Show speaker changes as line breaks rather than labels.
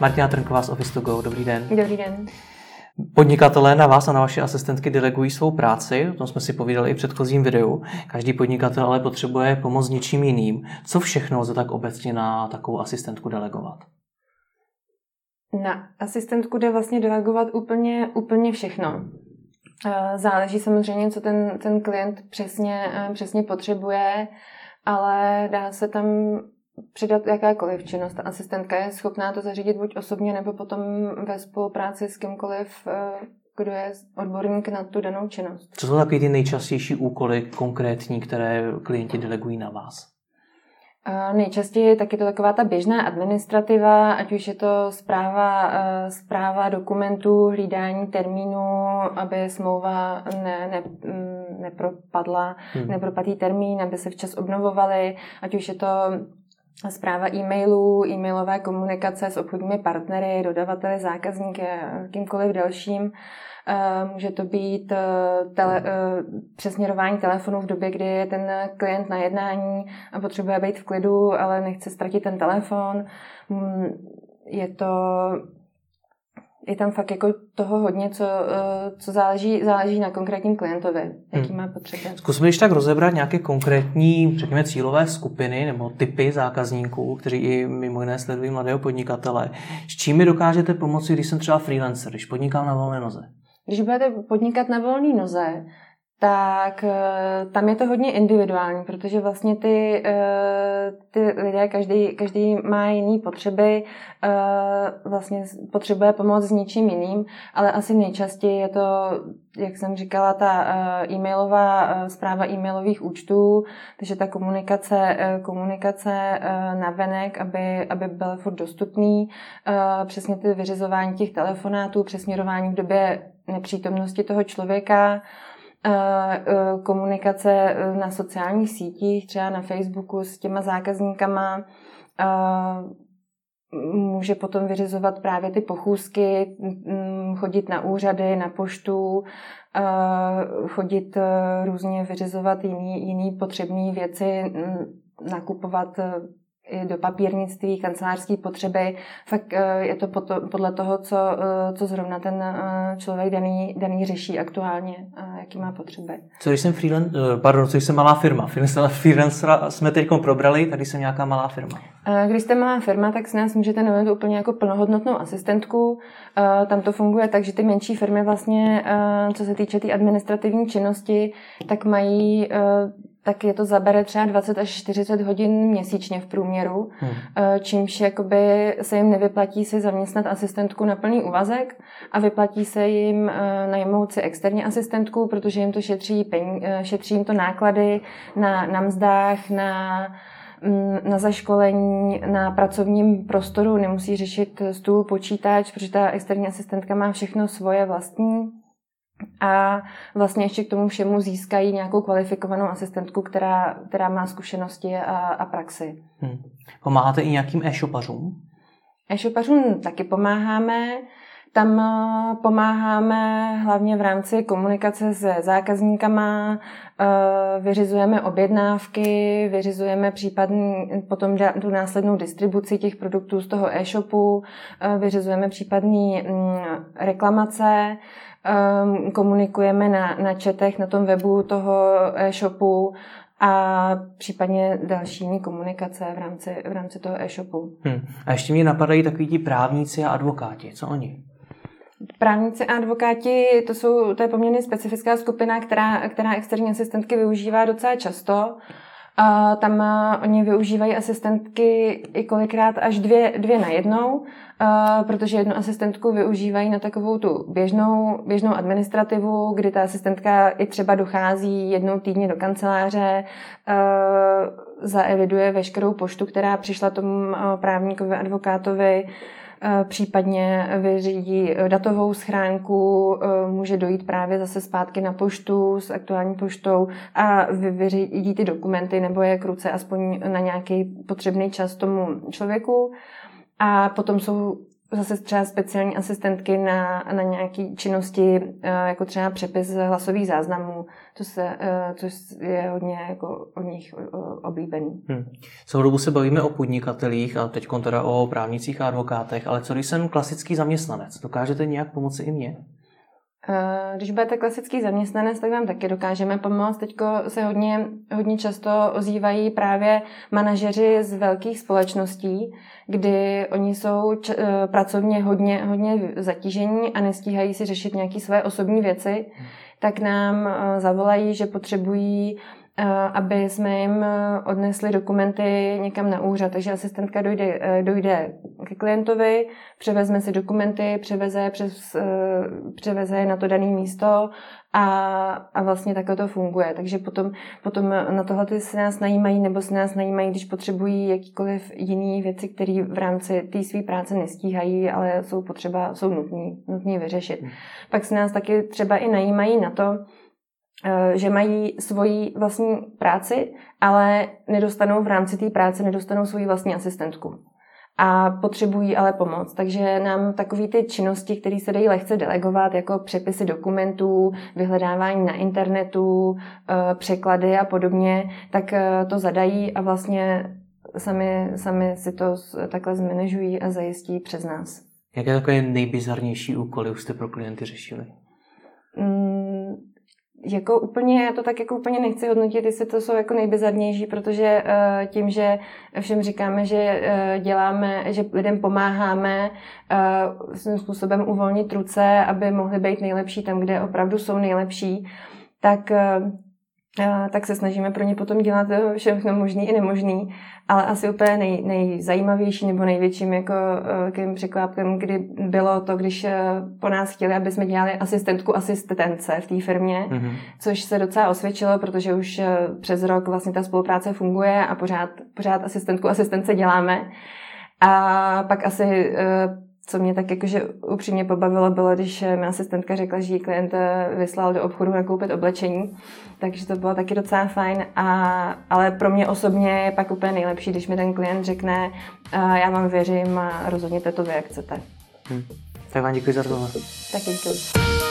Martina Trnková z Office to Go, dobrý den.
Dobrý den.
Podnikatelé na vás a na vaše asistentky delegují svou práci, o tom jsme si povídali i v předchozím videu. Každý podnikatel ale potřebuje pomoc něčím jiným. Co všechno lze tak obecně na takovou asistentku delegovat?
Na asistentku jde vlastně delegovat úplně, úplně všechno. Eh, záleží samozřejmě, co ten, ten klient přesně, eh, přesně potřebuje, ale dá se tam přidat jakákoliv činnost. Ta asistentka je schopná to zařídit buď osobně, nebo potom ve spolupráci s kýmkoliv, eh, kdo je odborník na tu danou činnost.
Co jsou takové ty nejčastější úkoly konkrétní, které klienti delegují na vás?
Nejčastěji tak je to taková ta běžná administrativa, ať už je to zpráva, zpráva dokumentů, hlídání termínů, aby smlouva ne, ne, mm, nepropadla, hmm. nepropadý termín, aby se včas obnovovaly, ať už je to zpráva e-mailů, e-mailové komunikace s obchodními partnery, dodavateli, zákazníky kýmkoliv dalším. Eh, může to být eh, tele, eh, přesměrování telefonu v době, kdy je ten klient na jednání a potřebuje být v klidu, ale nechce ztratit ten telefon. Mm, je to je tam fakt jako toho hodně, co, co záleží, záleží na konkrétním klientovi, jaký hmm. má potřeby.
Zkusme ještě tak rozebrat nějaké konkrétní, řekněme, cílové skupiny nebo typy zákazníků, kteří i mimo jiné sledují mladého podnikatele. S čím mi dokážete pomoci, když jsem třeba freelancer, když podnikám na volné noze?
Když budete podnikat na volné noze, tak eh, tam je to hodně individuální, protože vlastně ty, eh, ty lidé, každý, každý má jiný potřeby, eh, vlastně potřebuje pomoc s něčím jiným, ale asi nejčastěji je to, jak jsem říkala, ta e-mailová zpráva e-mailových účtů, takže ta komunikace, komunikace na venek, aby, aby byl furt dostupný, přesně ty vyřizování těch telefonátů, přesměrování v době nepřítomnosti toho člověka, komunikace na sociálních sítích, třeba na Facebooku s těma zákazníkama, může potom vyřizovat právě ty pochůzky, chodit na úřady, na poštu, chodit různě vyřizovat jiný, jiný potřebné věci, nakupovat i do papírnictví, kancelářské potřeby. Fakt eh, je to podle toho, co, eh, co zrovna ten eh, člověk daný, daný řeší aktuálně, jaký má potřeby.
Co když jsem freelance, pardon, co když jsem malá firma? Freelancera jsme teď probrali, tady jsem nějaká malá firma.
Když jste malá firma, tak s nás můžete najmout úplně jako plnohodnotnou asistentku. Tam to funguje tak, že ty menší firmy vlastně, co se týče té tý administrativní činnosti, tak mají tak je to zabere třeba 20 až 40 hodin měsíčně v průměru, hmm. Eh, čímž jakoby se jim nevyplatí si zaměstnat asistentku na plný úvazek a vyplatí se jim eh, najmout si externí asistentku, protože jim to šetří, eh, šetří jim to náklady na, na mzdách, na mm, na zaškolení, na pracovním prostoru, nemusí řešit stůl, počítač, protože ta externí asistentka má všechno svoje vlastní a vlastně ještě k tomu všemu získají nějakou kvalifikovanou asistentku, která, která má zkušenosti a, a praxi. Hmm.
Pomáháte i nějakým e-shopařům?
E-shopařům taky pomáháme. Tam eh, pomáháme hlavně v rámci komunikace se zákazníkama, eh, vyřizujeme objednávky, vyřizujeme případný, potom tu následnou distribuci těch produktů z toho e-shopu, eh, vyřizujeme případný mm, reklamace, um, komunikujeme na, na četech, na tom webu toho e-shopu a případně další komunikace v rámci, v rámci toho e-shopu.
Hmm. A ještě mě napadají takový ti právníci a advokáti. Co oni?
Právníci a advokáti, to, jsou, to je poměrně specifická skupina, která, která externí asistentky využívá docela často. A tam oni využívají asistentky i kolikrát až dvě, dvě na jednou, protože jednu asistentku využívají na takovou tu běžnou, běžnou administrativu, kdy ta asistentka i třeba dochází jednou týdně do kanceláře, zaeviduje veškerou poštu, která přišla tomu právníkovi, advokátovi, Eh, případně vyřídí eh, datovou schránku, eh, může dojít právě zase zpátky na poštu s aktuální poštou a vyřídí ty dokumenty nebo je k ruce aspoň na nějaký potřebný čas tomu člověku. A potom jsou zase třeba speciální asistentky na, na nějaké činnosti, jako třeba přepis hlasových záznamů, to se, což je hodně jako od nich oblíbený. Hmm.
Celou dobu se bavíme o podnikatelích a teď teda o právnicích a advokátech, ale co když jsem klasický zaměstnanec? Dokážete nějak pomoci i mně?
Eh, když budete klasický zaměstnanec, tak vám taky dokážeme pomoct. Teď se hodně, hodně často ozývají právě manažeři z velkých společností, kdy oni jsou č- eh, pracovně hodně, hodně zatížení a nestíhají si řešit nějaké své osobní věci, tak nám eh, zavolají, že potřebují aby jsme jim eh, odnesli dokumenty někam na úřad. Takže asistentka dojde, eh, dojde ke klientovi, převezme si dokumenty, převeze, přes, převeze je na to dané místo a, a vlastně takhle to funguje. Takže potom, potom na tohle ty se nás najímají nebo se nás najímají, když potřebují jakýkoliv jiný věci, které v rámci té své práce nestíhají, ale jsou potřeba, jsou nutné nutný vyřešit. Hmm. Pak se nás taky třeba i najímají na to, Eh, že mají svoji vlastní práci, ale nedostanou v rámci té práce, nedostanou svoji vlastní asistentku. A potřebují ale pomoc. Takže nám takové ty činnosti, které se dají lehce delegovat, jako přepisy dokumentů, vyhledávání na internetu, eh, překlady a podobně, tak eh, to zadají a vlastně sami, sami si to takhle zmanežují a zajistí přes nás.
Jaké takové nejbizarnější úkoly už jste pro klienty řešili?
Jako úplně, já to tak jako úplně nechci hodnotit, jestli to jsou jako nejbizarnější, protože uh, tím, že všem říkáme, že uh, děláme, že lidem pomáháme uh, svým způsobem uvolnit ruce, aby mohli být nejlepší tam, kde opravdu jsou nejlepší, tak uh, tak se snažíme pro ně potom dělat všechno možný i nemožný, ale asi úplně nej, nejzajímavější nebo největším jako uh, překvápkem, kdy bylo to, když uh, po nás chtěli, aby jsme dělali asistentku asistence v té firmě, mm-hmm. což se docela osvědčilo, protože už přes rok vlastně ta spolupráce funguje a pořád, pořád asistentku asistence děláme. A pak asi co mě tak jakože upřímně pobavilo, bylo, když mi asistentka řekla, že jí klient vyslal do obchodu nakoupit oblečení, takže to bylo taky docela fajn, a, ale pro mě osobně je pak úplně nejlepší, když mi ten klient řekne, já vám věřím a rozhodněte to vy, jak chcete. Hmm.
Tak vám děkuji za rozhovor.
Taky děkuji.